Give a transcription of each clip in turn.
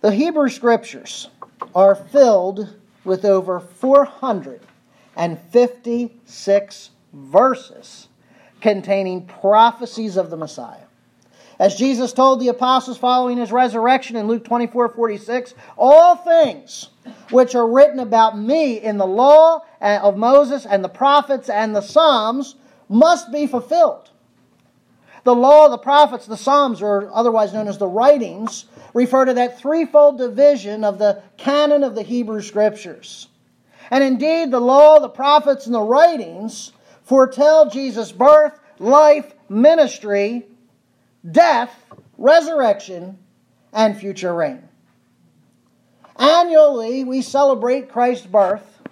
The Hebrew Scriptures are filled with over 456 verses containing prophecies of the Messiah. As Jesus told the apostles following his resurrection in Luke 24 46, all things which are written about me in the law of Moses and the prophets and the Psalms must be fulfilled. The law, the prophets, the Psalms, or otherwise known as the writings, refer to that threefold division of the canon of the Hebrew Scriptures. And indeed, the law, the prophets, and the writings foretell Jesus' birth, life, ministry, death, resurrection, and future reign. Annually, we celebrate Christ's birth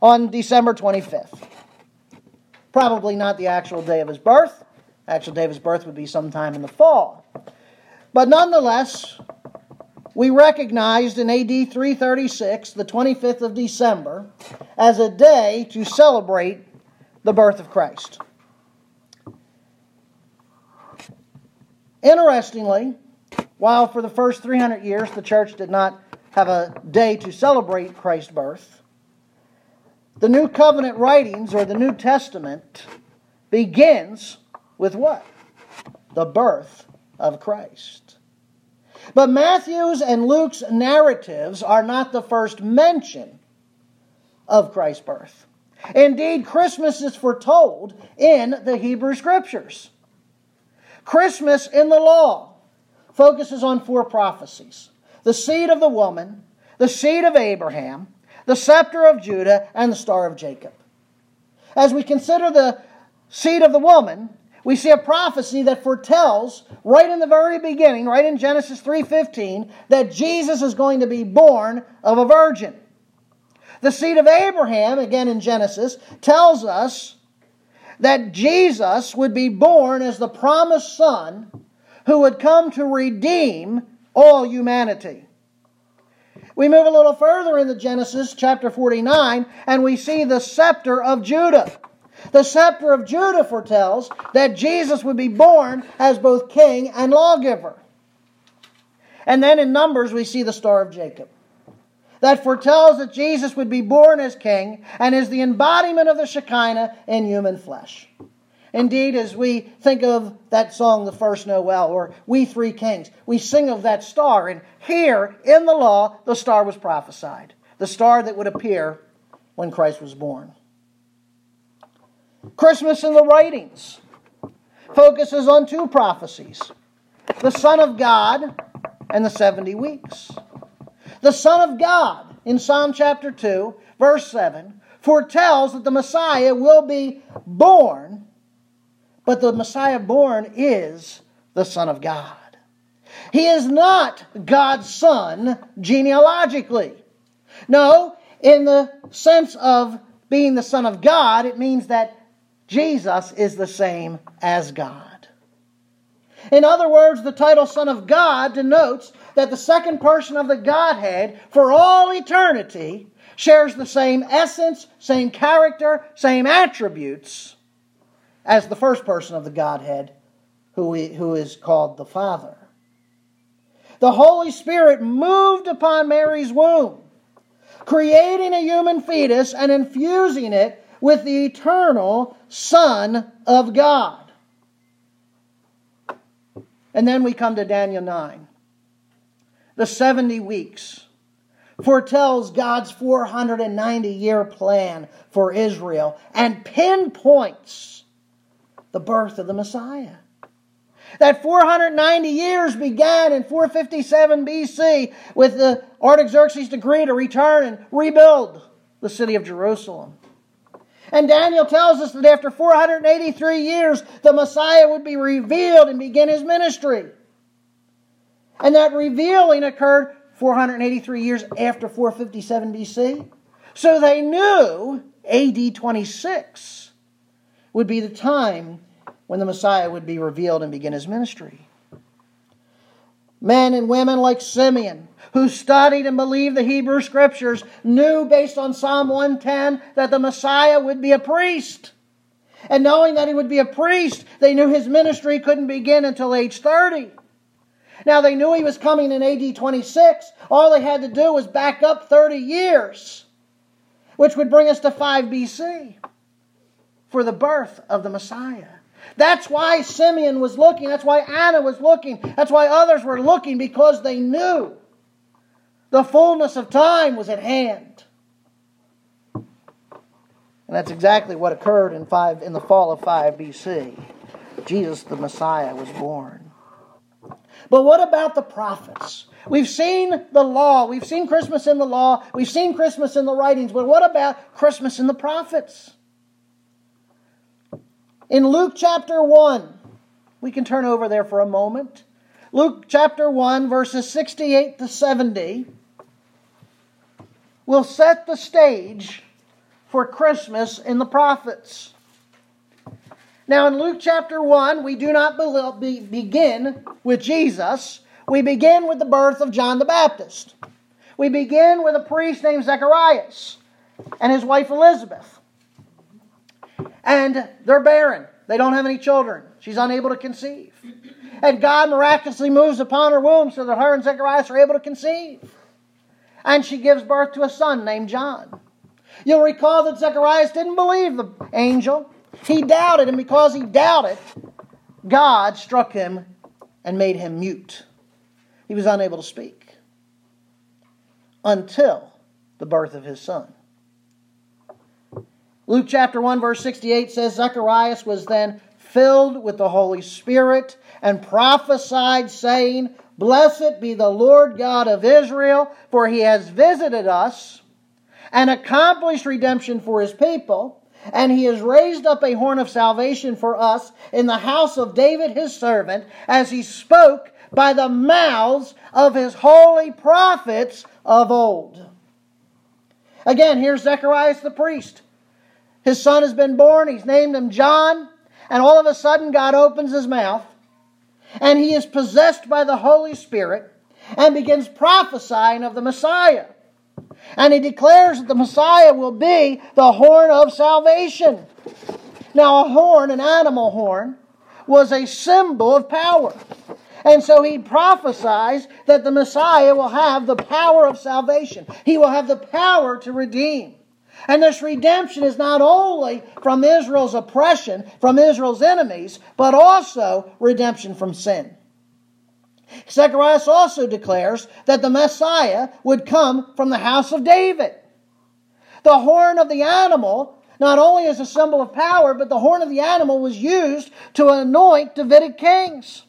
on December 25th. Probably not the actual day of his birth. Actual day of his birth would be sometime in the fall. But nonetheless, we recognized in AD 336, the 25th of December, as a day to celebrate the birth of Christ. Interestingly, while for the first 300 years the church did not have a day to celebrate Christ's birth, the New Covenant writings or the New Testament begins with what? The birth of Christ. But Matthew's and Luke's narratives are not the first mention of Christ's birth. Indeed, Christmas is foretold in the Hebrew Scriptures. Christmas in the law focuses on four prophecies the seed of the woman, the seed of Abraham, the scepter of Judah, and the star of Jacob. As we consider the seed of the woman, we see a prophecy that foretells right in the very beginning, right in Genesis 3:15, that Jesus is going to be born of a virgin. The seed of Abraham, again in Genesis, tells us that Jesus would be born as the promised Son who would come to redeem all humanity. We move a little further into Genesis chapter 49 and we see the scepter of Judah. The scepter of Judah foretells that Jesus would be born as both king and lawgiver. And then in Numbers, we see the Star of Jacob that foretells that Jesus would be born as king and is the embodiment of the Shekinah in human flesh. Indeed, as we think of that song, The First Noel, or We Three Kings, we sing of that star. And here in the law, the star was prophesied. The star that would appear when Christ was born. Christmas in the writings focuses on two prophecies the Son of God and the 70 weeks. The Son of God, in Psalm chapter 2, verse 7, foretells that the Messiah will be born, but the Messiah born is the Son of God. He is not God's Son genealogically. No, in the sense of being the Son of God, it means that Jesus is the same as God. In other words, the title Son of God denotes that the second person of the Godhead for all eternity shares the same essence, same character, same attributes as the first person of the Godhead, who, is called the Father. The Holy Spirit moved upon Mary's womb, creating a human fetus and infusing it with the eternal Son of God. And then we come to Daniel 9 the 70 weeks, foretells God's 490 year plan for Israel and pinpoints the birth of the Messiah. That 490 years began in 457 BC with the Artaxerxes' decree to return and rebuild the city of Jerusalem. And Daniel tells us that after 483 years, the Messiah would be revealed and begin his ministry. And that revealing occurred 483 years after 457 BC. So they knew AD 26 would be the time when the Messiah would be revealed and begin his ministry. Men and women like Simeon, who studied and believed the Hebrew Scriptures, knew based on Psalm 110 that the Messiah would be a priest. And knowing that he would be a priest, they knew his ministry couldn't begin until age 30. Now they knew he was coming in AD 26. All they had to do was back up 30 years, which would bring us to 5 BC for the birth of the Messiah. That's why Simeon was looking. That's why Anna was looking. That's why others were looking because they knew the fullness of time was at hand. And that's exactly what occurred in, five, in the fall of 5 BC. Jesus the Messiah was born. But what about the prophets? We've seen the law. We've seen Christmas in the law. We've seen Christmas in the writings. But what about Christmas in the prophets? In Luke chapter 1, we can turn over there for a moment. Luke chapter 1, verses 68 to 70, will set the stage for Christmas in the prophets. Now, in Luke chapter 1, we do not begin with Jesus. We begin with the birth of John the Baptist. We begin with a priest named Zacharias and his wife Elizabeth. And they're barren. They don't have any children. She's unable to conceive. And God miraculously moves upon her womb so that her and Zacharias are able to conceive. And she gives birth to a son named John. You'll recall that Zacharias didn't believe the angel. He doubted, and because he doubted, God struck him and made him mute. He was unable to speak until the birth of his son. Luke chapter 1, verse 68 says Zacharias was then filled with the Holy Spirit and prophesied, saying, Blessed be the Lord God of Israel, for he has visited us and accomplished redemption for his people. And he has raised up a horn of salvation for us in the house of David his servant, as he spoke by the mouths of his holy prophets of old. Again, here's Zacharias the priest. His son has been born. He's named him John. And all of a sudden, God opens his mouth and he is possessed by the Holy Spirit and begins prophesying of the Messiah. And he declares that the Messiah will be the horn of salvation. Now, a horn, an animal horn, was a symbol of power. And so he prophesies that the Messiah will have the power of salvation. He will have the power to redeem. And this redemption is not only from Israel's oppression, from Israel's enemies, but also redemption from sin. Zechariah also declares that the Messiah would come from the house of David. The horn of the animal not only is a symbol of power, but the horn of the animal was used to anoint Davidic kings.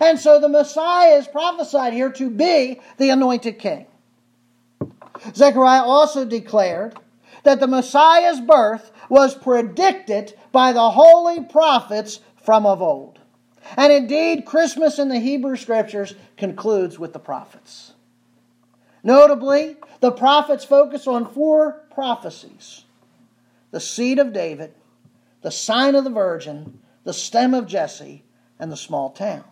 And so the Messiah is prophesied here to be the anointed king. Zechariah also declared that the Messiah's birth was predicted by the holy prophets from of old. And indeed, Christmas in the Hebrew Scriptures concludes with the prophets. Notably, the prophets focus on four prophecies the seed of David, the sign of the virgin, the stem of Jesse, and the small town.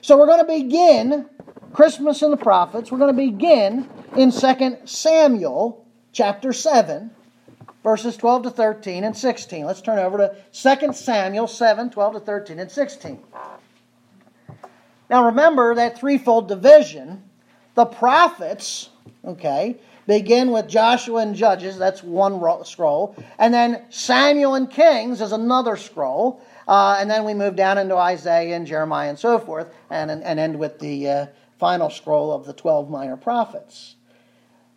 So we're going to begin Christmas in the prophets. We're going to begin in 2 Samuel chapter 7, verses 12 to 13 and 16. Let's turn over to 2 Samuel 7, 12 to 13 and 16. Now remember that threefold division. The prophets, okay, begin with Joshua and Judges, that's one scroll, and then Samuel and Kings is another scroll, uh, and then we move down into Isaiah and Jeremiah and so forth, and, and end with the uh, final scroll of the 12 minor prophets.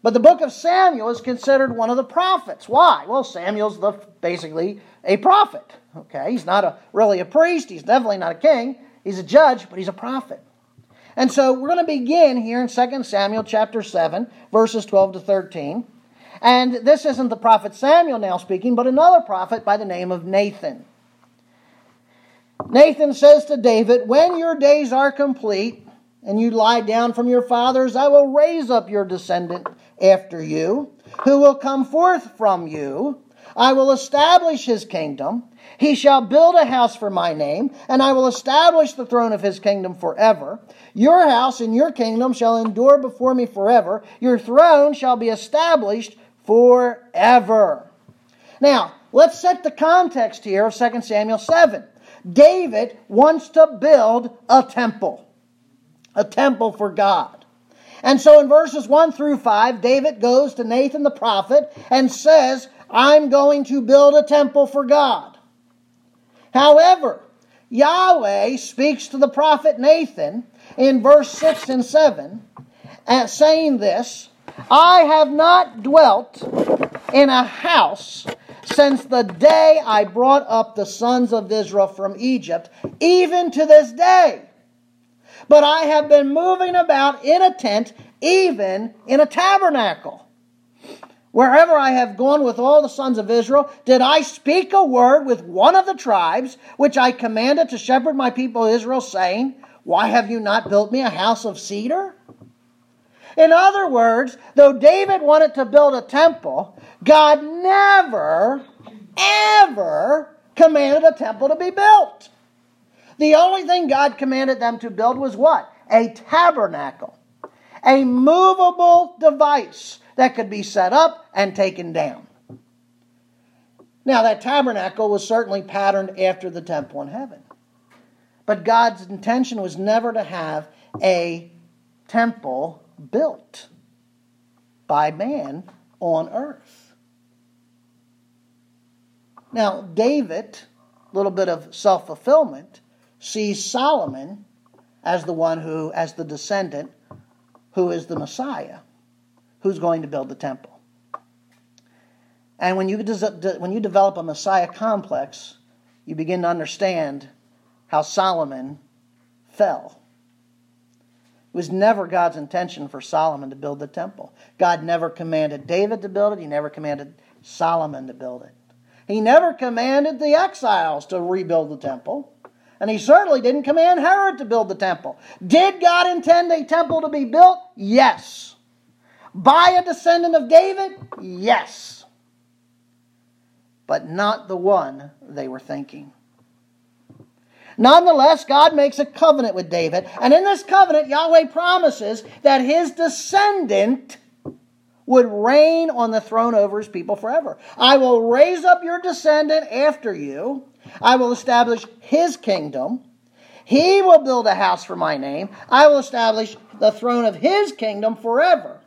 But the book of Samuel is considered one of the prophets. Why? Well, Samuel's the, basically a prophet. Okay, he's not a, really a priest. He's definitely not a king. He's a judge, but he's a prophet. And so we're going to begin here in 2 Samuel chapter 7, verses 12 to 13. And this isn't the prophet Samuel now speaking, but another prophet by the name of Nathan. Nathan says to David, When your days are complete, and you lie down from your fathers, I will raise up your descendant after you, who will come forth from you. I will establish his kingdom. He shall build a house for my name, and I will establish the throne of his kingdom forever. Your house and your kingdom shall endure before me forever. Your throne shall be established forever. Now, let's set the context here of 2 Samuel 7. David wants to build a temple. a temple for God. And so in verses 1 through 5, David goes to Nathan the prophet and says, I'm going to build a temple for God. However, Yahweh speaks to the prophet Nathan in verse 6 and 7, uh, saying this I have not dwelt in a house since the day I brought up the sons of Israel from Egypt, even to this day. But I have been moving about in a tent, even in a tabernacle. Wherever I have gone with all the sons of Israel, did I speak a word with one of the tribes, which I commanded to shepherd my people Israel, saying, Why have you not built me a house of cedar? In other words, though David wanted to build a temple, God never, ever commanded a temple to be built. The only thing God commanded them to build was what? A tabernacle, a movable device that could be set up and taken down. Now, that tabernacle was certainly patterned after the temple in heaven. But God's intention was never to have a temple built by man on earth. Now, David, a little bit of self fulfillment, sees Solomon as the one who, as the descendant, who is the Messiah, who's going to build the temple. And when you, when you develop a Messiah complex, you begin to understand how Solomon fell it was never God's intention for Solomon to build the temple. God never commanded David to build it, he never commanded Solomon to build it. He never commanded the exiles to rebuild the temple. And he certainly didn't command Herod to build the temple. Did God intend a temple to be built? Yes. By a descendant of David? Yes. But not the one they were thinking. Nonetheless, God makes a covenant with David. And in this covenant, Yahweh promises that his descendant would reign on the throne over his people forever. I will raise up your descendant after you. I will establish his kingdom. He will build a house for my name. I will establish the throne of his kingdom forever.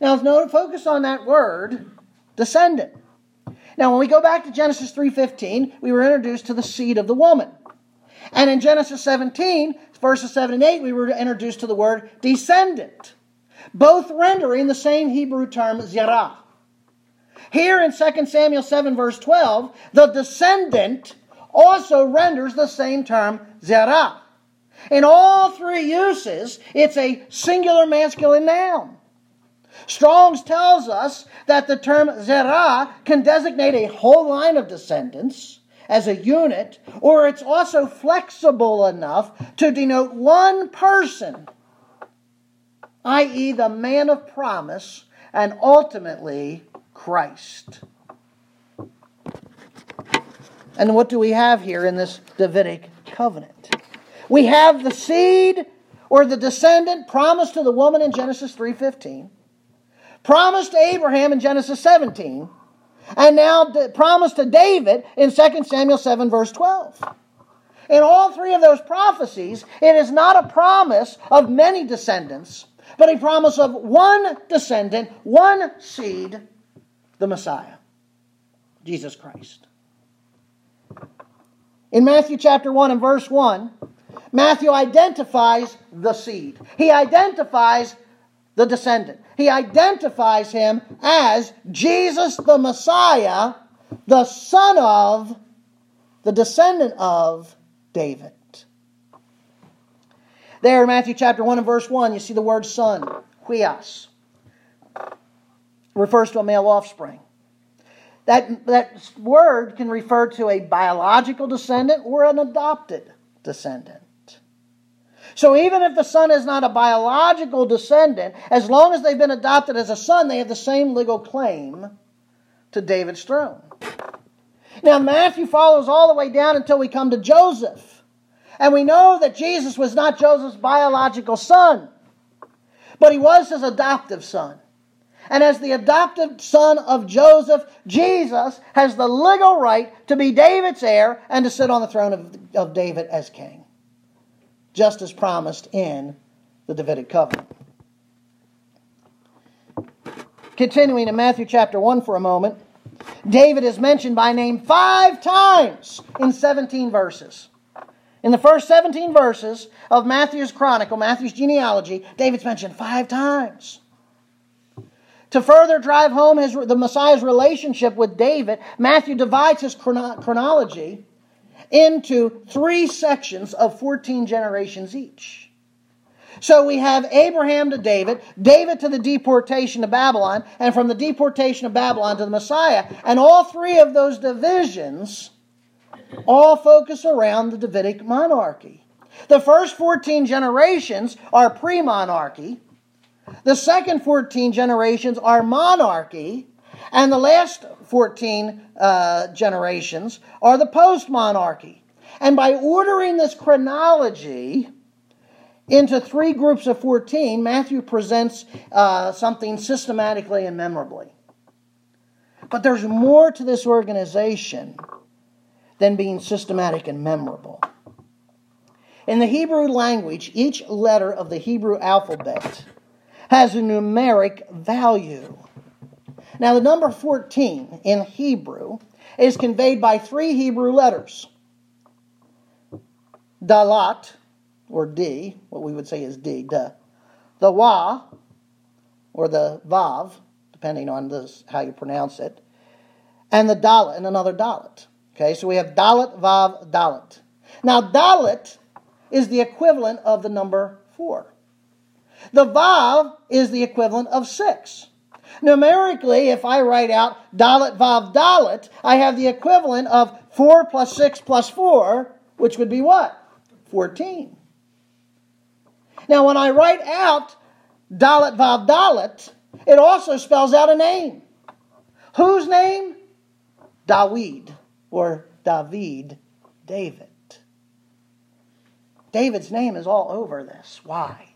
Now, no focus on that word, descendant. Now, when we go back to Genesis 3:15, we were introduced to the seed of the woman. And in Genesis 17, verses 7 and 8, we were introduced to the word descendant, both rendering the same Hebrew term zerah. Here in 2 Samuel 7, verse 12, the descendant also renders the same term zerah. In all three uses, it's a singular masculine noun. Strong's tells us that the term zerah can designate a whole line of descendants as a unit, or it's also flexible enough to denote one person, i.e., the man of promise, and ultimately Christ. And what do we have here in this Davidic covenant? We have the seed or the descendant promised to the woman in Genesis 3:15, promised to Abraham in Genesis 17, and now promised to David in 2 Samuel 7, verse 12. In all three of those prophecies, it is not a promise of many descendants, but a promise of one descendant, one seed, the Messiah, Jesus Christ. In Matthew chapter 1 and verse 1, Matthew identifies the seed. He identifies the descendant. He identifies him as Jesus the Messiah, the son of, the descendant of David. There in Matthew chapter 1 and verse 1, you see the word son, huios. Refers to a male offspring. That, that word can refer to a biological descendant or an adopted descendant. So even if the son is not a biological descendant, as long as they've been adopted as a son, they have the same legal claim to David's throne. Now, Matthew follows all the way down until we come to Joseph. And we know that Jesus was not Joseph's biological son, but he was his adoptive son. And as the adopted son of Joseph, Jesus has the legal right to be David's heir and to sit on the throne of, of David as king. just as promised in the Davidic covenant. Continuing in Matthew chapter 1 for a moment, David is mentioned by name five times in 17 verses. In the first 17 verses of Matthew's chronicle, Matthew's genealogy, David's mentioned five times. To further drive home his, the Messiah's relationship with David, Matthew divides his chrono- chronology into three sections of 14 generations each. So we have Abraham to David, David to the deportation to Babylon, and from the deportation of Babylon to the Messiah. And all three of those divisions all focus around the Davidic monarchy. The first 14 generations are pre monarchy, the second 14 generations are monarchy, and the last 14 uh, generations are the post monarchy. And by ordering this chronology into three groups of 14, Matthew presents uh, something systematically and memorably. But there's more to this organization than being systematic and memorable. In the Hebrew language, each letter of the Hebrew alphabet has a numeric value. Now, the number 14 in Hebrew is conveyed by three Hebrew letters Dalat, or D, what we would say is D, duh. The Wa, or the Vav, depending on this, how you pronounce it, and the Dalet, and another Dalet. Okay, so we have Dalet, Vav, Dalet. Now, Dalet is the equivalent of the number 4. The Vav is the equivalent of 6. Numerically, if I write out Dalet, Vav, Dalet, I have the equivalent of 4 plus 6 plus 4, which would be what? 14. Now, when I write out Dalet, Vav, Dalet, it also spells out a name. Whose name? Dawid, or David, David. David's name is all over this. Why?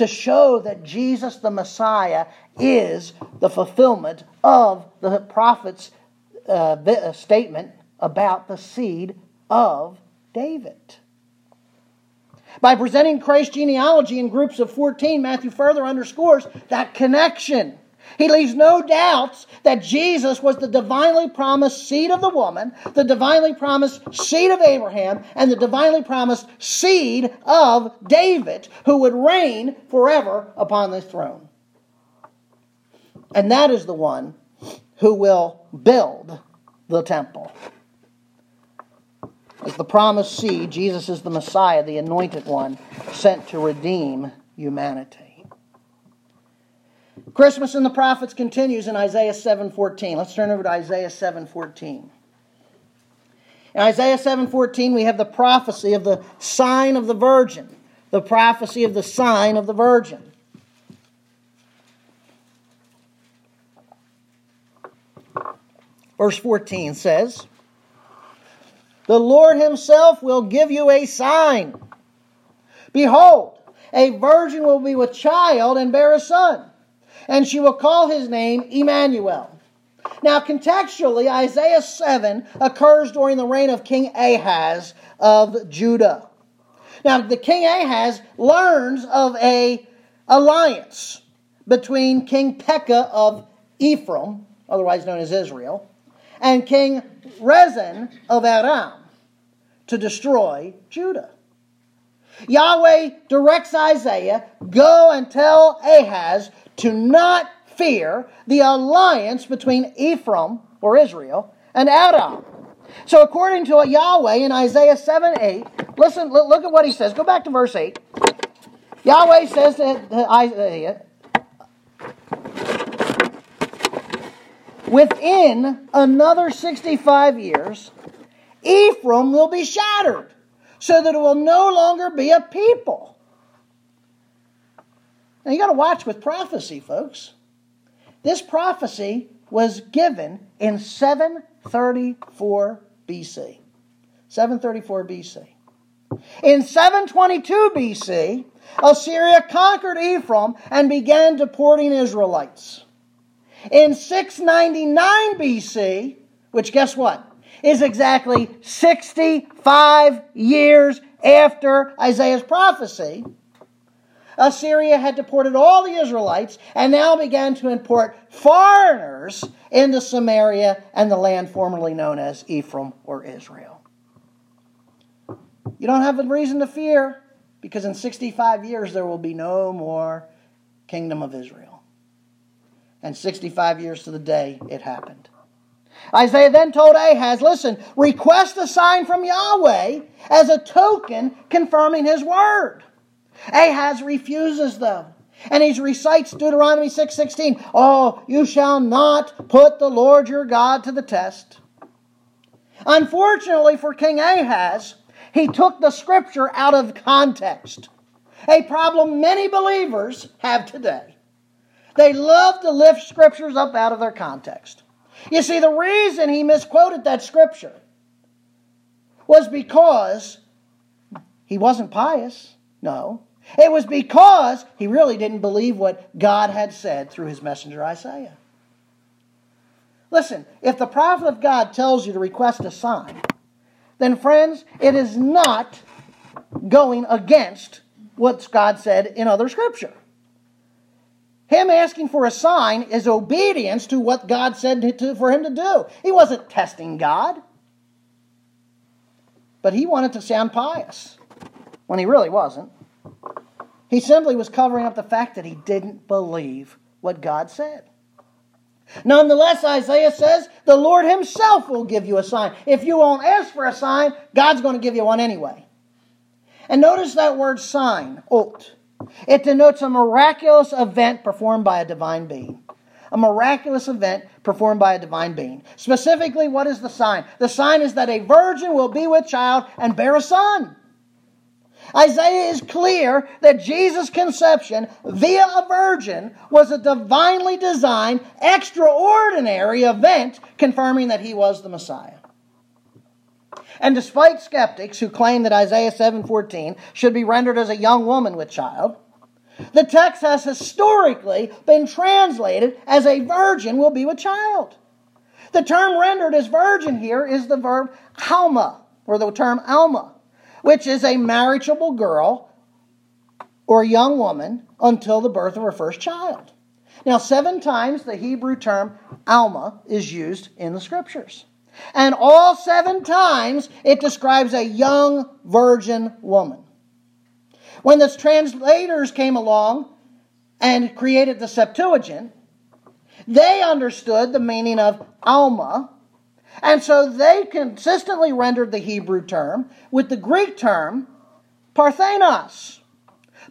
To show that Jesus the Messiah is the fulfillment of the prophet's uh, uh, statement about the seed of David. By presenting Christ's genealogy in groups of 14, Matthew further underscores that connection he leaves no doubts that Jesus was the divinely promised seed of the woman, the divinely promised seed of Abraham, and the divinely promised seed of David, who would reign forever upon this throne. And that is the one who will build the temple. As the promised seed, Jesus is the Messiah, the anointed one, sent to redeem humanity. Christmas and the prophets continues in Isaiah 7:14. Let's turn over to Isaiah 7:14. In Isaiah 7:14 we have the prophecy of the sign of the virgin, the prophecy of the sign of the virgin. Verse 14 says, "The Lord himself will give you a sign. Behold, a virgin will be with child and bear a son." And she will call his name Emmanuel. Now, contextually, Isaiah 7 occurs during the reign of King Ahaz of Judah. Now, the King Ahaz learns of a alliance between King Pekah of Ephraim, otherwise known as Israel, and King Rezin of Aram to destroy Judah. Yahweh directs Isaiah, Go and tell Ahaz to not fear the alliance between Ephraim, or Israel, and Aram. So, according to Yahweh in Isaiah 7 8, listen, look at what he says. Go back to verse 8. Yahweh says to Isaiah, Within another 65 years, Ephraim will be shattered, so that it will no longer be a people. Now you got to watch with prophecy, folks. This prophecy was given in 734 BC. 734 BC. In 722 BC, Assyria conquered Ephraim and began deporting Israelites. In 699 BC, which guess what? Is exactly 65 years after Isaiah's prophecy, Assyria had deported all the Israelites and now began to import foreigners into Samaria and the land formerly known as Ephraim or Israel. You don't have a reason to fear because in 65 years there will be no more kingdom of Israel. And 65 years to the day it happened. Isaiah then told Ahaz, listen, request a sign from Yahweh as a token confirming his word. Ahaz refuses them. And he recites Deuteronomy 6:16, "Oh, you shall not put the Lord your God to the test." Unfortunately for King Ahaz, he took the scripture out of context. A problem many believers have today. They love to lift scriptures up out of their context. You see, the reason he misquoted that scripture was because he wasn't pious. No. It was because he really didn't believe what God had said through his messenger Isaiah. Listen, if the prophet of God tells you to request a sign, then, friends, it is not going against what God said in other scripture. Him asking for a sign is obedience to what God said to, for him to do. He wasn't testing God, but he wanted to sound pious when he really wasn't. He simply was covering up the fact that he didn't believe what God said. Nonetheless, Isaiah says, the Lord Himself will give you a sign. If you won't ask for a sign, God's going to give you one anyway. And notice that word sign, ot. It denotes a miraculous event performed by a divine being. A miraculous event performed by a divine being. Specifically, what is the sign? The sign is that a virgin will be with child and bear a son. Isaiah is clear that Jesus' conception via a virgin was a divinely designed, extraordinary event confirming that he was the Messiah. And despite skeptics who claim that Isaiah 7:14 should be rendered as a young woman with child, the text has historically been translated as a virgin will be with child. The term rendered as virgin here is the verb alma, or the term alma which is a marriageable girl or young woman until the birth of her first child. Now, seven times the Hebrew term Alma is used in the scriptures. And all seven times it describes a young virgin woman. When the translators came along and created the Septuagint, they understood the meaning of Alma and so they consistently rendered the Hebrew term with the Greek term parthenos.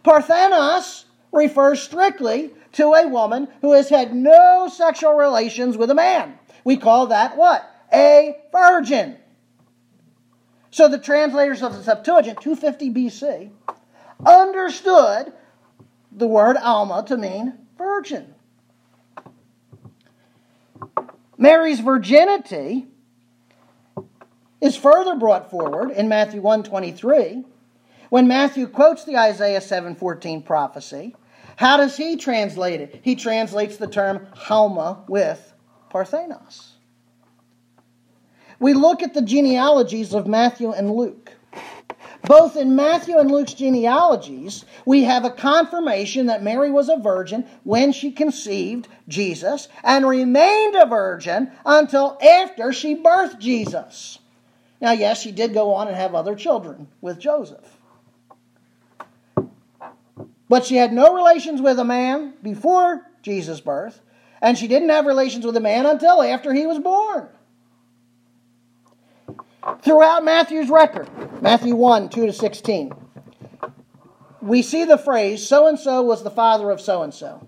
Parthenos refers strictly to a woman who has had no sexual relations with a man. We call that what? A virgin. So the translators of the Septuagint, 250 BC, understood the word alma to mean virgin. Mary's virginity is further brought forward in Matthew 1:23 when Matthew quotes the Isaiah 7:14 prophecy. How does he translate it? He translates the term Halma with Parthenos. We look at the genealogies of Matthew and Luke. Both in Matthew and Luke's genealogies, we have a confirmation that Mary was a virgin when she conceived Jesus and remained a virgin until after she birthed Jesus. Now, yes, she did go on and have other children with Joseph. But she had no relations with a man before Jesus' birth, and she didn't have relations with a man until after he was born. Throughout Matthew's record, Matthew 1 2 to 16, we see the phrase, so and so was the father of so and so.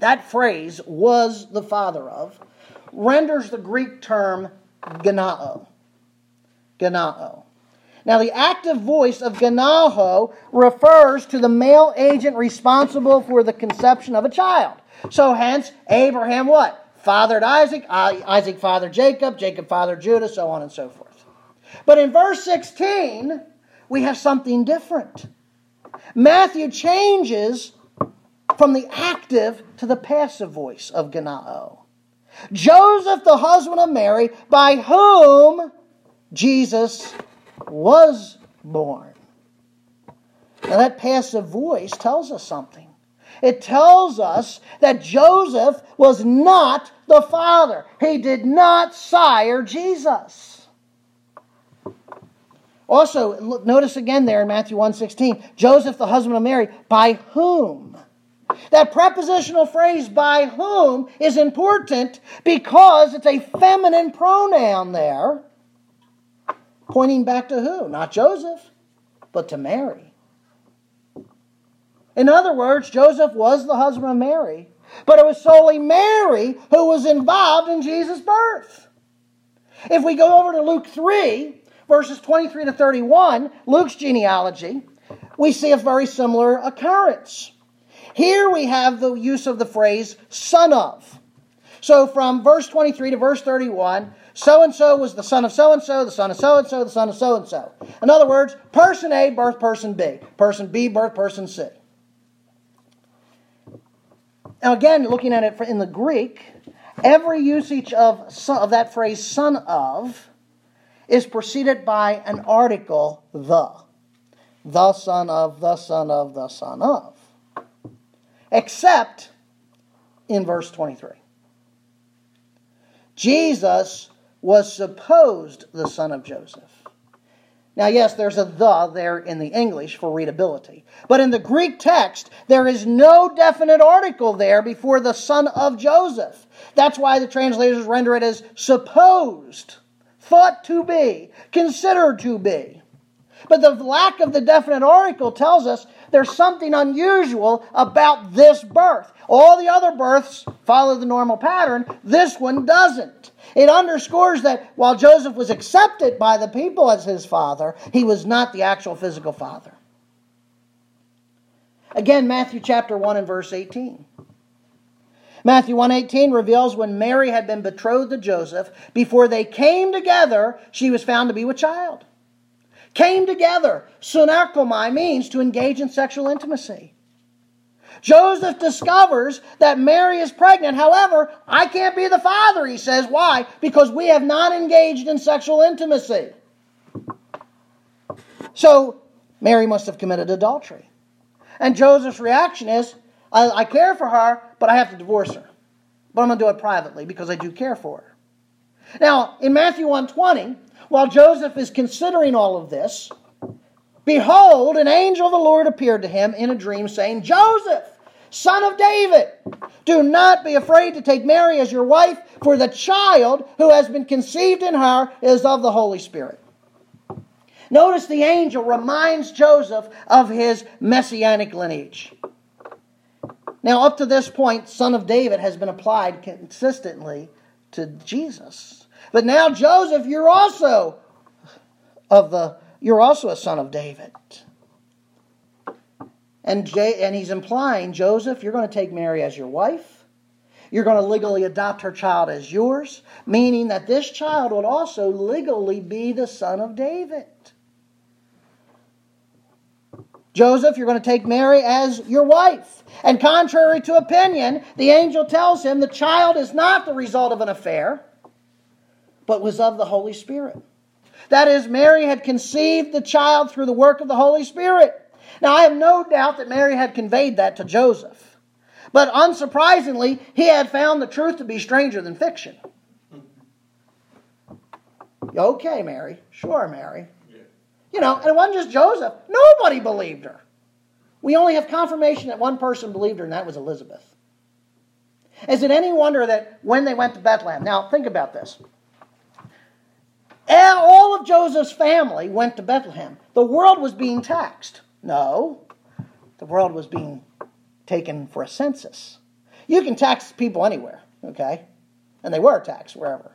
That phrase, was the father of, renders the Greek term genao. Genao. Now, the active voice of Genao refers to the male agent responsible for the conception of a child. So, hence, Abraham what? Fathered Isaac, Isaac fathered Jacob, Jacob fathered Judah, so on and so forth. But in verse 16, we have something different. Matthew changes from the active to the passive voice of Genao. Joseph, the husband of Mary, by whom Jesus was born. Now, that passive voice tells us something. It tells us that Joseph was not the father. He did not sire Jesus. Also, look, notice again there in Matthew 1:16, Joseph the husband of Mary, by whom? That prepositional phrase by whom is important because it's a feminine pronoun there, pointing back to who? Not Joseph, but to Mary. In other words, Joseph was the husband of Mary, but it was solely Mary who was involved in Jesus' birth. If we go over to Luke 3, verses 23 to 31, Luke's genealogy, we see a very similar occurrence. Here we have the use of the phrase son of. So from verse 23 to verse 31, so and so was the son of so and so, the son of so and so, the son of so and so. In other words, person A, birth person B, person B, birth person C. Now, again, looking at it in the Greek, every usage of, of that phrase son of is preceded by an article, the. The son of, the son of, the son of except in verse 23. Jesus was supposed the son of Joseph. Now, yes, there's a the there in the English for readability. But in the Greek text, there is no definite article there before the son of Joseph. That's why the translators render it as supposed, thought to be, considered to be. But the lack of the definite article tells us there's something unusual about this birth. All the other births follow the normal pattern, this one doesn't. It underscores that while Joseph was accepted by the people as his father, he was not the actual physical father. Again, Matthew chapter 1 and verse 18. Matthew 1:18 reveals when Mary had been betrothed to Joseph, before they came together, she was found to be with child came together. Sunerchomai means to engage in sexual intimacy. Joseph discovers that Mary is pregnant. However, I can't be the father, he says. Why? Because we have not engaged in sexual intimacy. So, Mary must have committed adultery. And Joseph's reaction is, I, I care for her, but I have to divorce her. But I'm going to do it privately because I do care for her. Now, in Matthew 120, while Joseph is considering all of this, behold, an angel of the Lord appeared to him in a dream, saying, Joseph, son of David, do not be afraid to take Mary as your wife, for the child who has been conceived in her is of the Holy Spirit. Notice the angel reminds Joseph of his messianic lineage. Now, up to this point, son of David has been applied consistently to Jesus. But now, Joseph, you're also of the you're also a son of David. And, J, and he's implying, Joseph, you're going to take Mary as your wife. You're going to legally adopt her child as yours, meaning that this child would also legally be the son of David. Joseph, you're going to take Mary as your wife. And contrary to opinion, the angel tells him the child is not the result of an affair but was of the Holy Spirit. That is, Mary had conceived the child through the work of the Holy Spirit. Now, I have no doubt that Mary had conveyed that to Joseph. But unsurprisingly, he had found the truth to be stranger than fiction. Okay, Mary. Sure, Mary. You know, and it wasn't just Joseph. Nobody believed her. We only have confirmation that one person believed her, and that was Elizabeth. Is it any wonder that when they went to Bethlehem, now think about this all of Joseph's family went to Bethlehem. The world was being taxed. No, the world was being taken for a census. You can tax people anywhere, okay? And they were taxed wherever.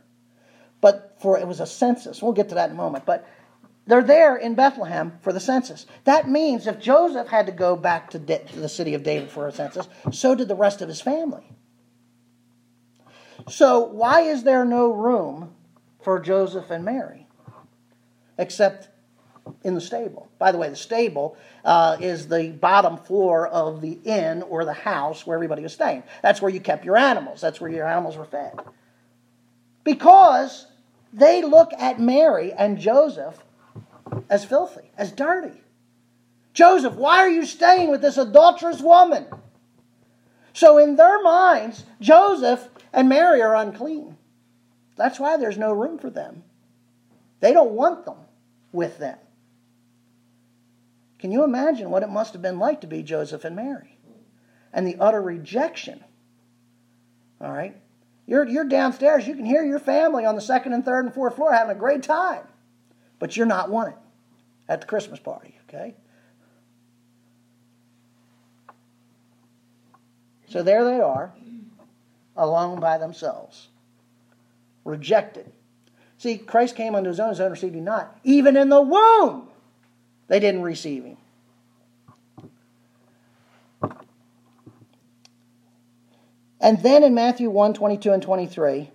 But for it was a census. We'll get to that in a moment. But they're there in Bethlehem for the census. That means if Joseph had to go back to, to the city of David for a census, so did the rest of his family. So why is there no room for Joseph and Mary, except in the stable. By the way, the stable uh, is the bottom floor of the inn or the house where everybody was staying. That's where you kept your animals, that's where your animals were fed. Because they look at Mary and Joseph as filthy, as dirty. Joseph, why are you staying with this adulterous woman? So, in their minds, Joseph and Mary are unclean. That's why there's no room for them. They don't want them with them. Can you imagine what it must have been like to be Joseph and Mary? And the utter rejection. All right? You're, you're downstairs. You can hear your family on the second and third and fourth floor having a great time. But you're not wanted at the Christmas party, okay? So there they are, alone by themselves, rejected. See, Christ came unto his own, his own received him not. Even in the womb, they didn't receive him. And then in Matthew 1 22 and 23,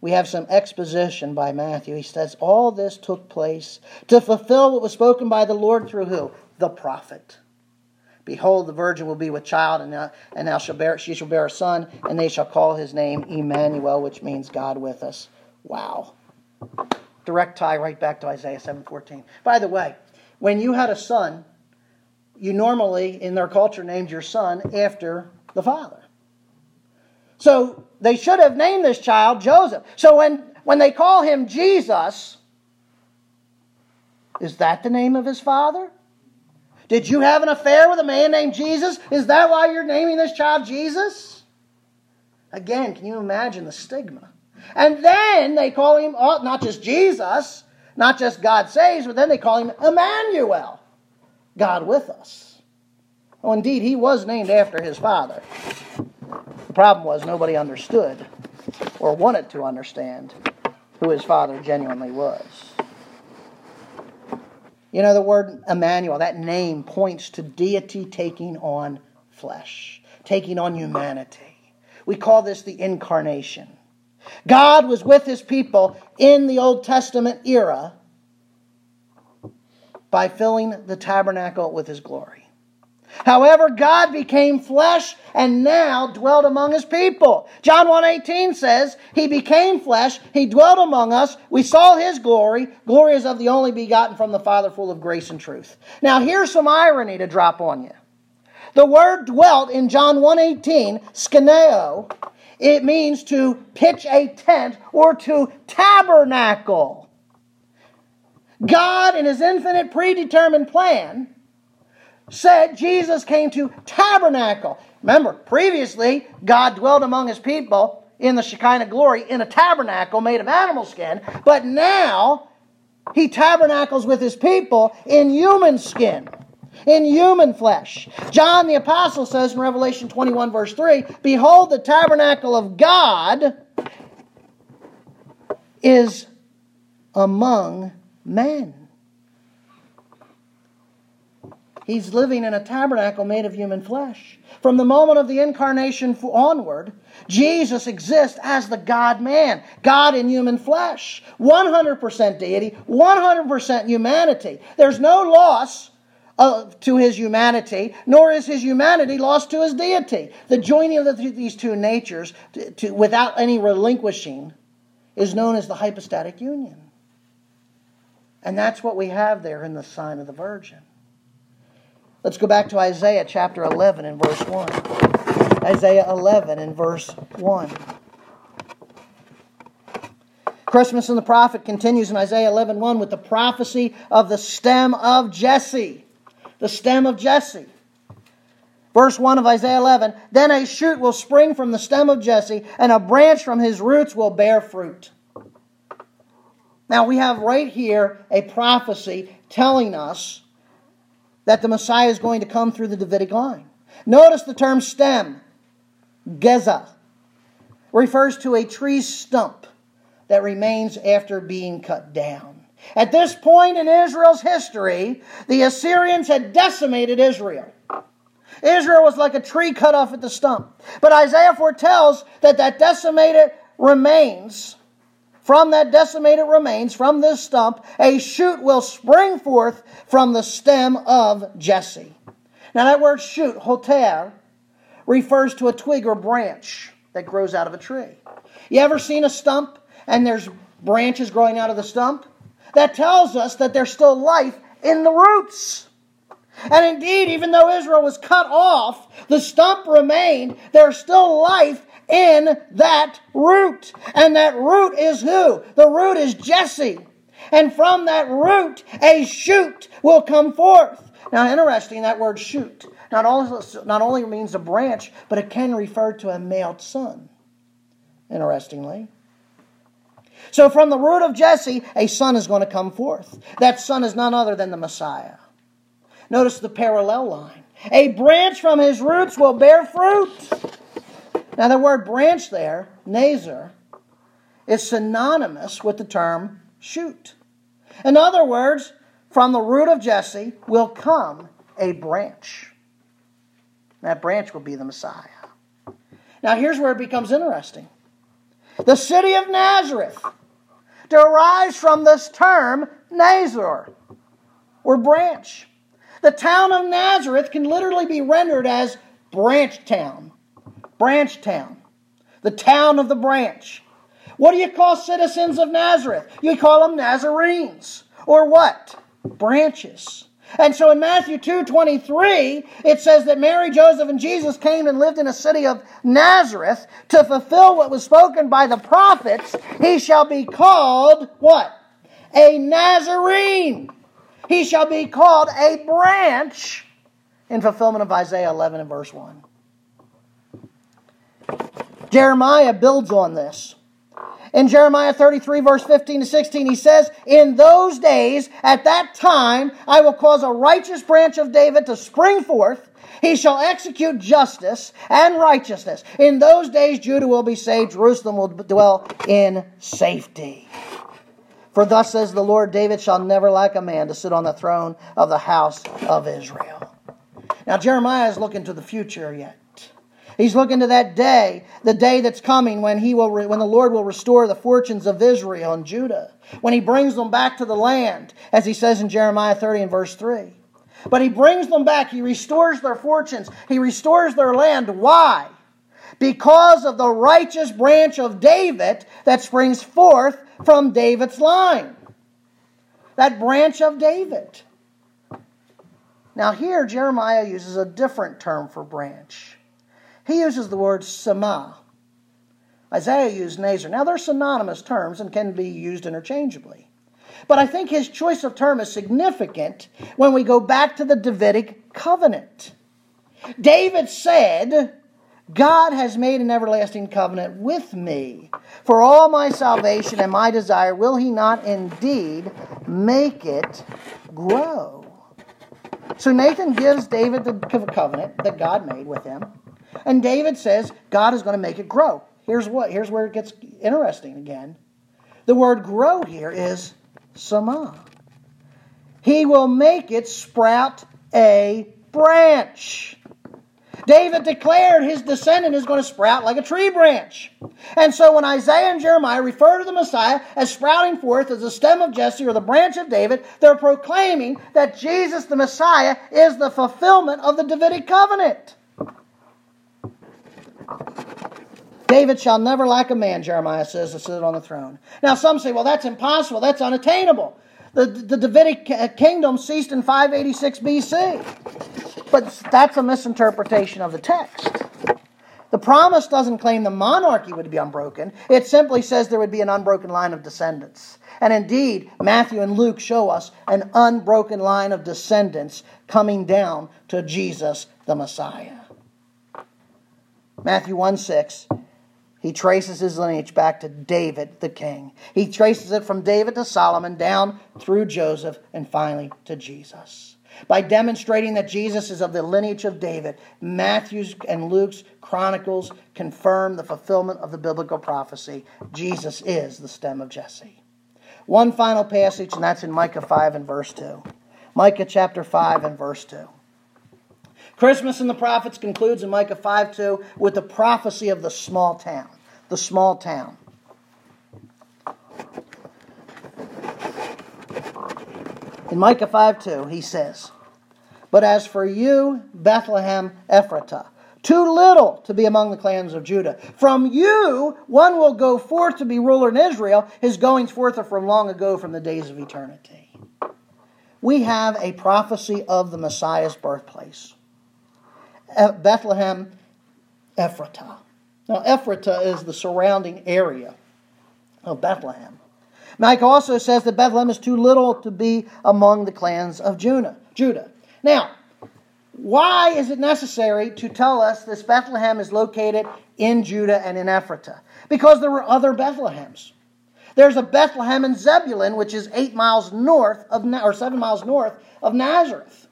we have some exposition by Matthew. He says, All this took place to fulfill what was spoken by the Lord through who? The prophet. Behold, the virgin will be with child, and now, and now shall bear, she shall bear a son, and they shall call his name Emmanuel, which means God with us. Wow. Direct tie right back to Isaiah 7:14. By the way, when you had a son, you normally, in their culture, named your son after the father. So they should have named this child Joseph. So when, when they call him Jesus, is that the name of his father? Did you have an affair with a man named Jesus? Is that why you're naming this child Jesus? Again, can you imagine the stigma? And then they call him oh, not just Jesus, not just God saves, but then they call him Emmanuel, God with us. Oh, indeed, he was named after his father. Problem was nobody understood or wanted to understand who his father genuinely was. You know, the word Emmanuel, that name points to deity taking on flesh, taking on humanity. We call this the incarnation. God was with his people in the Old Testament era by filling the tabernacle with his glory. However, God became flesh and now dwelt among his people. John 1:18 says, "He became flesh, he dwelt among us, we saw his glory, glory is of the only begotten from the Father full of grace and truth." Now, here's some irony to drop on you. The word dwelt in John 1:18, skeneo, it means to pitch a tent or to tabernacle. God in his infinite predetermined plan said Jesus came to tabernacle. Remember, previously, God dwelt among his people in the Shekinah glory in a tabernacle made of animal skin, but now he tabernacles with his people in human skin, in human flesh. John the Apostle says in Revelation 21, verse 3 Behold, the tabernacle of God is among men. He's living in a tabernacle made of human flesh. From the moment of the incarnation onward, Jesus exists as the God man, God in human flesh. 100% deity, 100% humanity. There's no loss of, to his humanity, nor is his humanity lost to his deity. The joining of the, these two natures to, to, without any relinquishing is known as the hypostatic union. And that's what we have there in the sign of the Virgin. Let's go back to Isaiah chapter 11 and verse 1. Isaiah 11 and verse 1. Christmas and the prophet continues in Isaiah 11 1 with the prophecy of the stem of Jesse. The stem of Jesse. Verse 1 of Isaiah 11 Then a shoot will spring from the stem of Jesse, and a branch from his roots will bear fruit. Now we have right here a prophecy telling us that the Messiah is going to come through the Davidic line. Notice the term stem, geza, refers to a tree stump that remains after being cut down. At this point in Israel's history, the Assyrians had decimated Israel. Israel was like a tree cut off at the stump. But Isaiah foretells that that decimated remains from that decimated remains, from this stump, a shoot will spring forth from the stem of Jesse. Now, that word shoot, hoter, refers to a twig or branch that grows out of a tree. You ever seen a stump and there's branches growing out of the stump? That tells us that there's still life in the roots. And indeed, even though Israel was cut off, the stump remained. There's still life in that root. And that root is who? The root is Jesse. And from that root, a shoot will come forth. Now, interesting, that word shoot not only, not only means a branch, but it can refer to a male son. Interestingly. So, from the root of Jesse, a son is going to come forth. That son is none other than the Messiah. Notice the parallel line. A branch from his roots will bear fruit. Now, the word branch there, nazar, is synonymous with the term shoot. In other words, from the root of Jesse will come a branch. That branch will be the Messiah. Now, here's where it becomes interesting. The city of Nazareth derives from this term Nazar, or branch. The town of Nazareth can literally be rendered as branch town. Branch town. The town of the branch. What do you call citizens of Nazareth? You call them Nazarenes. Or what? Branches. And so in Matthew 2:23, it says that Mary, Joseph, and Jesus came and lived in a city of Nazareth to fulfill what was spoken by the prophets. He shall be called what? A Nazarene. He shall be called a branch in fulfillment of Isaiah 11 and verse 1. Jeremiah builds on this. In Jeremiah 33, verse 15 to 16, he says, In those days, at that time, I will cause a righteous branch of David to spring forth. He shall execute justice and righteousness. In those days, Judah will be saved, Jerusalem will dwell in safety. For thus says the Lord, David shall never lack a man to sit on the throne of the house of Israel. Now, Jeremiah is looking to the future yet. He's looking to that day, the day that's coming when he will, when the Lord will restore the fortunes of Israel and Judah, when he brings them back to the land, as he says in Jeremiah 30 and verse 3. But he brings them back. He restores their fortunes. He restores their land. Why? Because of the righteous branch of David that springs forth from David's line. That branch of David. Now, here Jeremiah uses a different term for branch. He uses the word sama. Isaiah used nazar. Now, they're synonymous terms and can be used interchangeably. But I think his choice of term is significant when we go back to the Davidic covenant. David said, God has made an everlasting covenant with me. For all my salvation and my desire, will he not indeed make it grow? So Nathan gives David the covenant that God made with him. And David says God is going to make it grow. Here's what here's where it gets interesting again. The word grow here is sama. He will make it sprout a branch. David declared his descendant is going to sprout like a tree branch. And so when Isaiah and Jeremiah refer to the Messiah as sprouting forth as the stem of Jesse or the branch of David, they're proclaiming that Jesus the Messiah is the fulfillment of the Davidic covenant. David shall never lack a man, Jeremiah says, to sit on the throne. Now, some say, well, that's impossible. That's unattainable. The, the Davidic uh, kingdom ceased in 586 BC. But that's a misinterpretation of the text. The promise doesn't claim the monarchy would be unbroken, it simply says there would be an unbroken line of descendants. And indeed, Matthew and Luke show us an unbroken line of descendants coming down to Jesus the Messiah. Matthew 1 6, he traces his lineage back to David the king. He traces it from David to Solomon, down through Joseph, and finally to Jesus. By demonstrating that Jesus is of the lineage of David, Matthew's and Luke's chronicles confirm the fulfillment of the biblical prophecy. Jesus is the stem of Jesse. One final passage, and that's in Micah 5 and verse 2. Micah chapter 5 and verse 2. Christmas and the prophets concludes in Micah 5 2 with the prophecy of the small town. The small town. In Micah 5 2, he says, But as for you, Bethlehem Ephratah, too little to be among the clans of Judah. From you, one will go forth to be ruler in Israel. His goings forth are from long ago, from the days of eternity. we have a prophecy of the Messiah's birthplace. Bethlehem Ephratah. Now, Ephratah is the surrounding area of Bethlehem. Micah also says that Bethlehem is too little to be among the clans of Judah. Now, why is it necessary to tell us this Bethlehem is located in Judah and in Ephratah? Because there were other Bethlehems. There's a Bethlehem in Zebulun, which is eight miles north of, or seven miles north of Nazareth.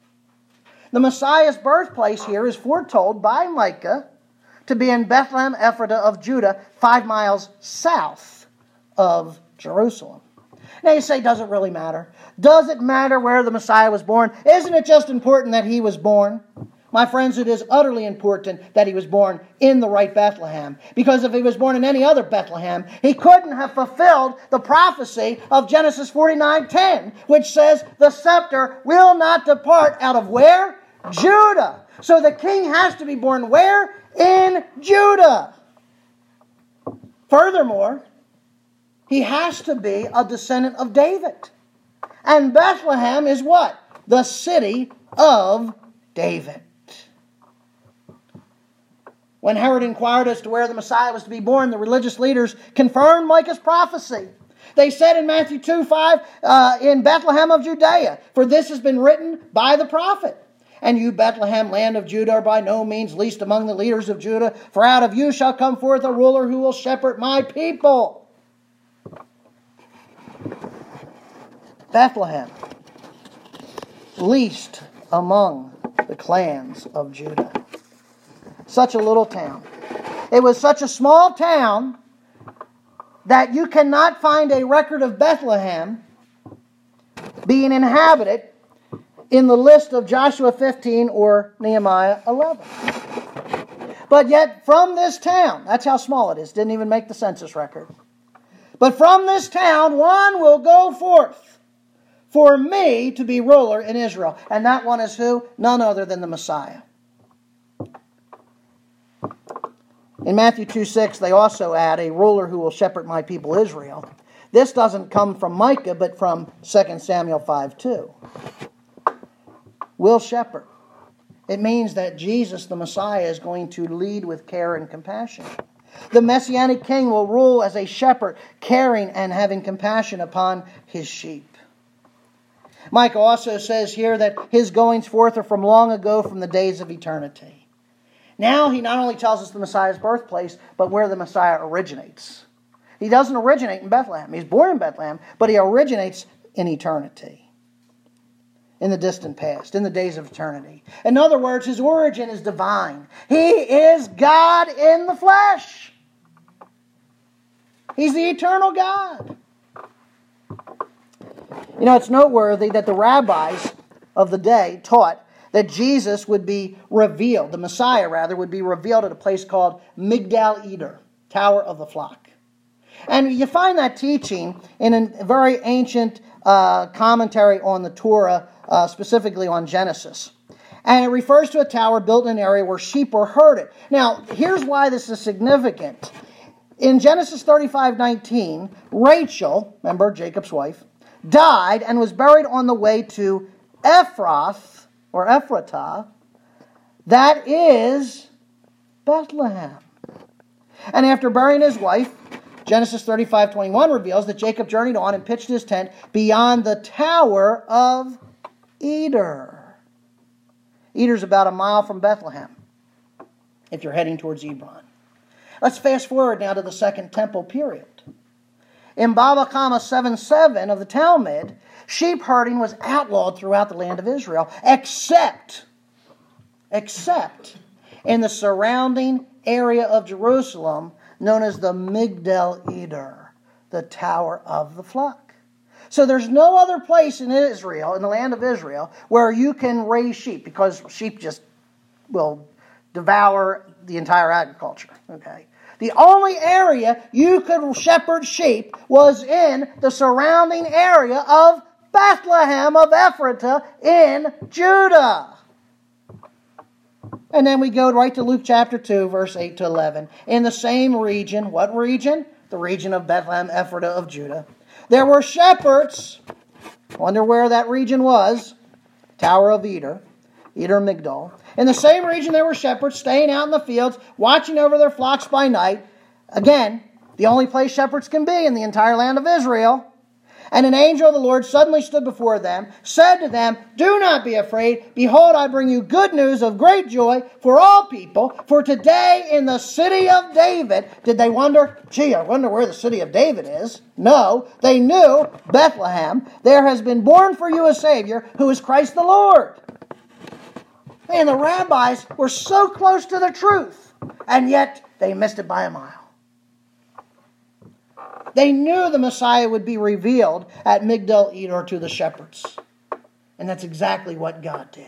The Messiah's birthplace here is foretold by Micah to be in Bethlehem Ephratah of Judah, five miles south of Jerusalem. Now you say, does it really matter? Does it matter where the Messiah was born? Isn't it just important that he was born? My friends, it is utterly important that he was born in the right Bethlehem. Because if he was born in any other Bethlehem, he couldn't have fulfilled the prophecy of Genesis 49:10, which says, The scepter will not depart out of where? Judah. So the king has to be born where? In Judah. Furthermore, he has to be a descendant of David. And Bethlehem is what? The city of David. When Herod inquired as to where the Messiah was to be born, the religious leaders confirmed Micah's prophecy. They said in Matthew 2 5, uh, in Bethlehem of Judea, for this has been written by the prophet. And you, Bethlehem, land of Judah, are by no means least among the leaders of Judah, for out of you shall come forth a ruler who will shepherd my people. Bethlehem, least among the clans of Judah such a little town. It was such a small town that you cannot find a record of Bethlehem being inhabited in the list of Joshua 15 or Nehemiah 11. But yet, from this town, that's how small it is, didn't even make the census record. But from this town, one will go forth for me to be ruler in Israel. And that one is who? None other than the Messiah. In Matthew 2 6, they also add a ruler who will shepherd my people Israel. This doesn't come from Micah, but from 2 Samuel 5 2. Will shepherd. It means that Jesus, the Messiah, is going to lead with care and compassion. The Messianic King will rule as a shepherd, caring and having compassion upon his sheep. Micah also says here that his goings forth are from long ago, from the days of eternity. Now he not only tells us the Messiah's birthplace, but where the Messiah originates. He doesn't originate in Bethlehem. He's born in Bethlehem, but he originates in eternity, in the distant past, in the days of eternity. In other words, his origin is divine. He is God in the flesh. He's the eternal God. You know, it's noteworthy that the rabbis of the day taught that Jesus would be revealed, the Messiah rather, would be revealed at a place called Migdal Eder, Tower of the Flock. And you find that teaching in a very ancient uh, commentary on the Torah, uh, specifically on Genesis. And it refers to a tower built in an area where sheep were herded. Now, here's why this is significant. In Genesis 35 19, Rachel, remember Jacob's wife, died and was buried on the way to Ephrath, or Ephratah, that is Bethlehem. And after burying his wife, Genesis 35 21 reveals that Jacob journeyed on and pitched his tent beyond the Tower of Eder. Eder's about a mile from Bethlehem if you're heading towards Hebron. Let's fast forward now to the Second Temple period. In Baba Kamma 7 7 of the Talmud, sheep herding was outlawed throughout the land of Israel, except, except in the surrounding area of Jerusalem known as the Migdal Eder, the Tower of the Flock. So there's no other place in Israel, in the land of Israel, where you can raise sheep because sheep just will devour the entire agriculture. Okay. The only area you could shepherd sheep was in the surrounding area of Bethlehem of Ephratah in Judah. And then we go right to Luke chapter 2, verse 8 to 11. In the same region, what region? The region of Bethlehem, Ephratah of Judah. There were shepherds Wonder where that region was? Tower of Eder, Eder Migdal. In the same region, there were shepherds staying out in the fields, watching over their flocks by night. Again, the only place shepherds can be in the entire land of Israel. And an angel of the Lord suddenly stood before them, said to them, Do not be afraid. Behold, I bring you good news of great joy for all people. For today in the city of David, did they wonder, gee, I wonder where the city of David is? No, they knew Bethlehem. There has been born for you a Savior who is Christ the Lord. And the rabbis were so close to the truth, and yet they missed it by a mile. They knew the Messiah would be revealed at Migdal Eder to the shepherds. And that's exactly what God did.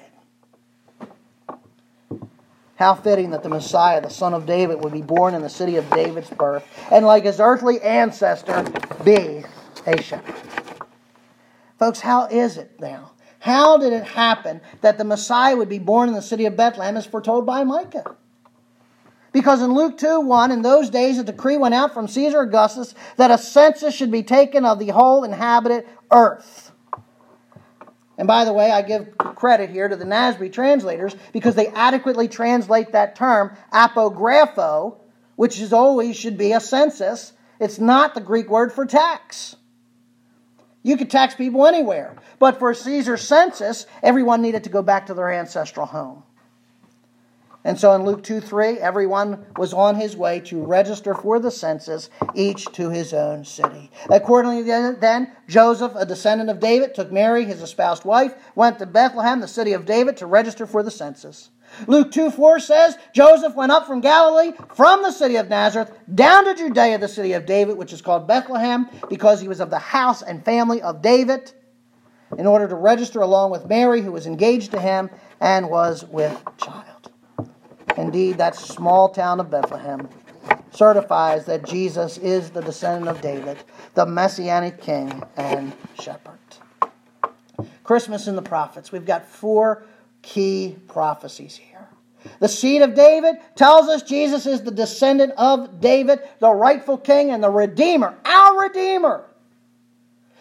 How fitting that the Messiah, the son of David, would be born in the city of David's birth, and like his earthly ancestor, be a shepherd. Folks, how is it now? How did it happen that the Messiah would be born in the city of Bethlehem as foretold by Micah? Because in Luke 2 1, in those days a decree went out from Caesar Augustus that a census should be taken of the whole inhabited earth. And by the way, I give credit here to the NASB translators because they adequately translate that term, apographo, which is always should be a census. It's not the Greek word for tax. You could tax people anywhere. But for Caesar's census, everyone needed to go back to their ancestral home. And so in Luke 2 3, everyone was on his way to register for the census, each to his own city. Accordingly, then, Joseph, a descendant of David, took Mary, his espoused wife, went to Bethlehem, the city of David, to register for the census. Luke 2 4 says, Joseph went up from Galilee, from the city of Nazareth, down to Judea, the city of David, which is called Bethlehem, because he was of the house and family of David, in order to register along with Mary, who was engaged to him and was with child. Indeed, that small town of Bethlehem certifies that Jesus is the descendant of David, the messianic king and shepherd. Christmas in the prophets. We've got four key prophecies here. The seed of David tells us Jesus is the descendant of David, the rightful king and the Redeemer, our Redeemer.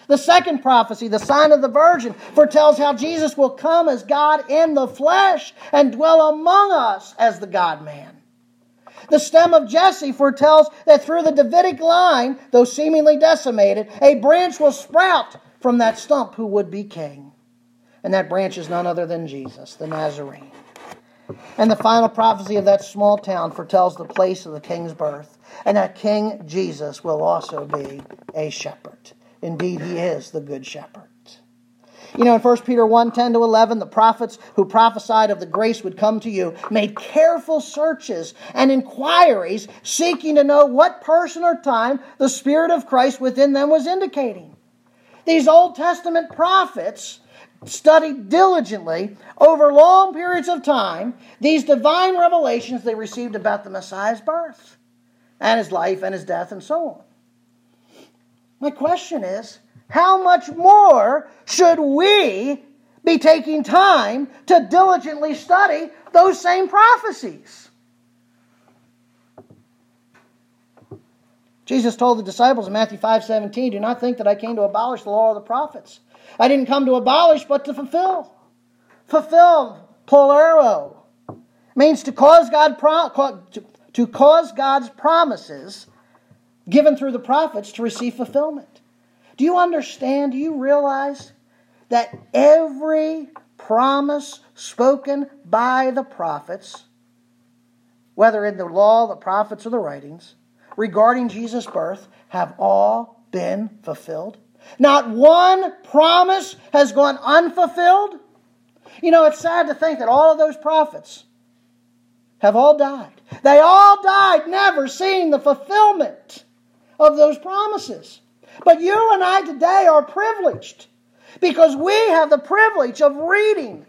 The second prophecy, the sign of the virgin, foretells how Jesus will come as God in the flesh and dwell among us as the God man. The stem of Jesse foretells that through the Davidic line, though seemingly decimated, a branch will sprout from that stump who would be king. And that branch is none other than Jesus, the Nazarene. And the final prophecy of that small town foretells the place of the king's birth, and that King Jesus will also be a shepherd. Indeed, he is the good shepherd. You know, in 1 Peter 1 10 to 11, the prophets who prophesied of the grace would come to you made careful searches and inquiries, seeking to know what person or time the Spirit of Christ within them was indicating. These Old Testament prophets studied diligently over long periods of time these divine revelations they received about the Messiah's birth and his life and his death and so on. My question is how much more should we be taking time to diligently study those same prophecies? Jesus told the disciples in Matthew 5 17, Do not think that I came to abolish the law of the prophets. I didn't come to abolish, but to fulfill. Fulfill, polero, means to cause, God to cause God's promises given through the prophets to receive fulfillment. Do you understand? Do you realize that every promise spoken by the prophets, whether in the law, the prophets, or the writings, regarding Jesus' birth, have all been fulfilled? Not one promise has gone unfulfilled. You know, it's sad to think that all of those prophets have all died. They all died never seeing the fulfillment of those promises. But you and I today are privileged because we have the privilege of reading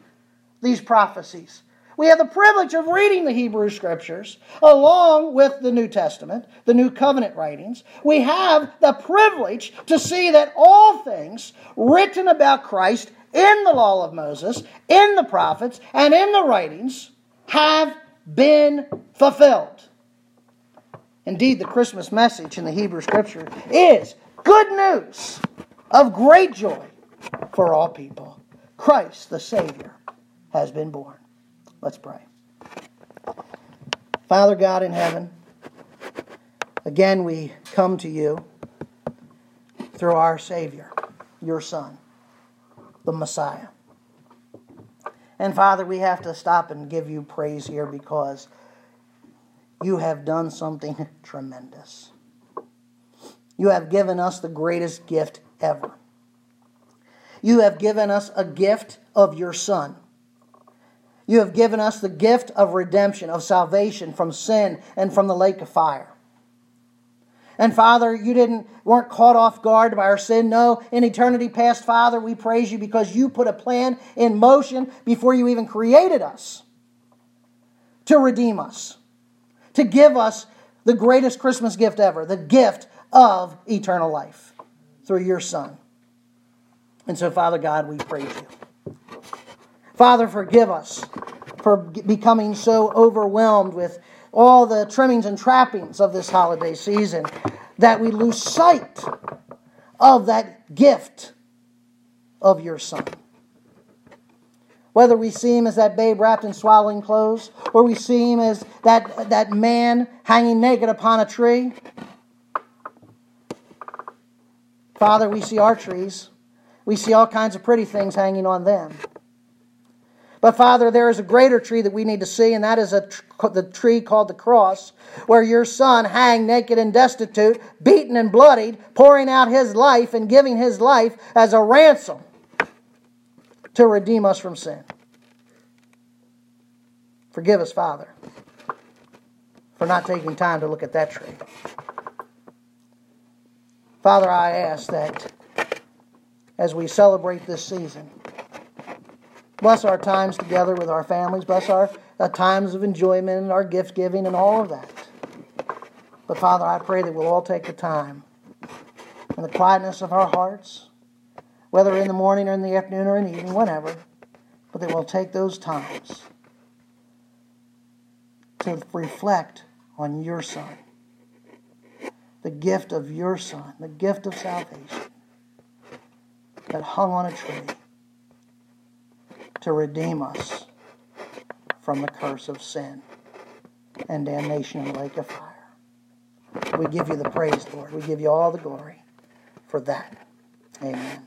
these prophecies. We have the privilege of reading the Hebrew Scriptures along with the New Testament, the New Covenant writings. We have the privilege to see that all things written about Christ in the law of Moses, in the prophets, and in the writings have been fulfilled. Indeed, the Christmas message in the Hebrew Scripture is good news of great joy for all people. Christ, the Savior, has been born. Let's pray. Father God in heaven, again we come to you through our Savior, your Son, the Messiah. And Father, we have to stop and give you praise here because you have done something tremendous. You have given us the greatest gift ever. You have given us a gift of your Son. You have given us the gift of redemption, of salvation from sin and from the lake of fire. And Father, you didn't weren't caught off guard by our sin. No, in eternity past, Father, we praise you because you put a plan in motion before you even created us to redeem us, to give us the greatest Christmas gift ever, the gift of eternal life through your Son. And so, Father God, we praise you. Father, forgive us for becoming so overwhelmed with all the trimmings and trappings of this holiday season that we lose sight of that gift of your Son. Whether we see him as that babe wrapped in swaddling clothes, or we see him as that, that man hanging naked upon a tree, Father, we see our trees. We see all kinds of pretty things hanging on them. But Father, there is a greater tree that we need to see, and that is a, the tree called the cross, where your Son hang naked and destitute, beaten and bloodied, pouring out his life and giving his life as a ransom to redeem us from sin. Forgive us, Father, for not taking time to look at that tree. Father, I ask that as we celebrate this season, bless our times together with our families, bless our uh, times of enjoyment and our gift giving and all of that. But Father, I pray that we'll all take the time in the quietness of our hearts, whether in the morning or in the afternoon or in the evening, whenever, but that we'll take those times to reflect on your Son the gift of your Son, the gift of salvation that hung on a tree to redeem us from the curse of sin and damnation in the lake of fire. We give you the praise, Lord. We give you all the glory for that. Amen.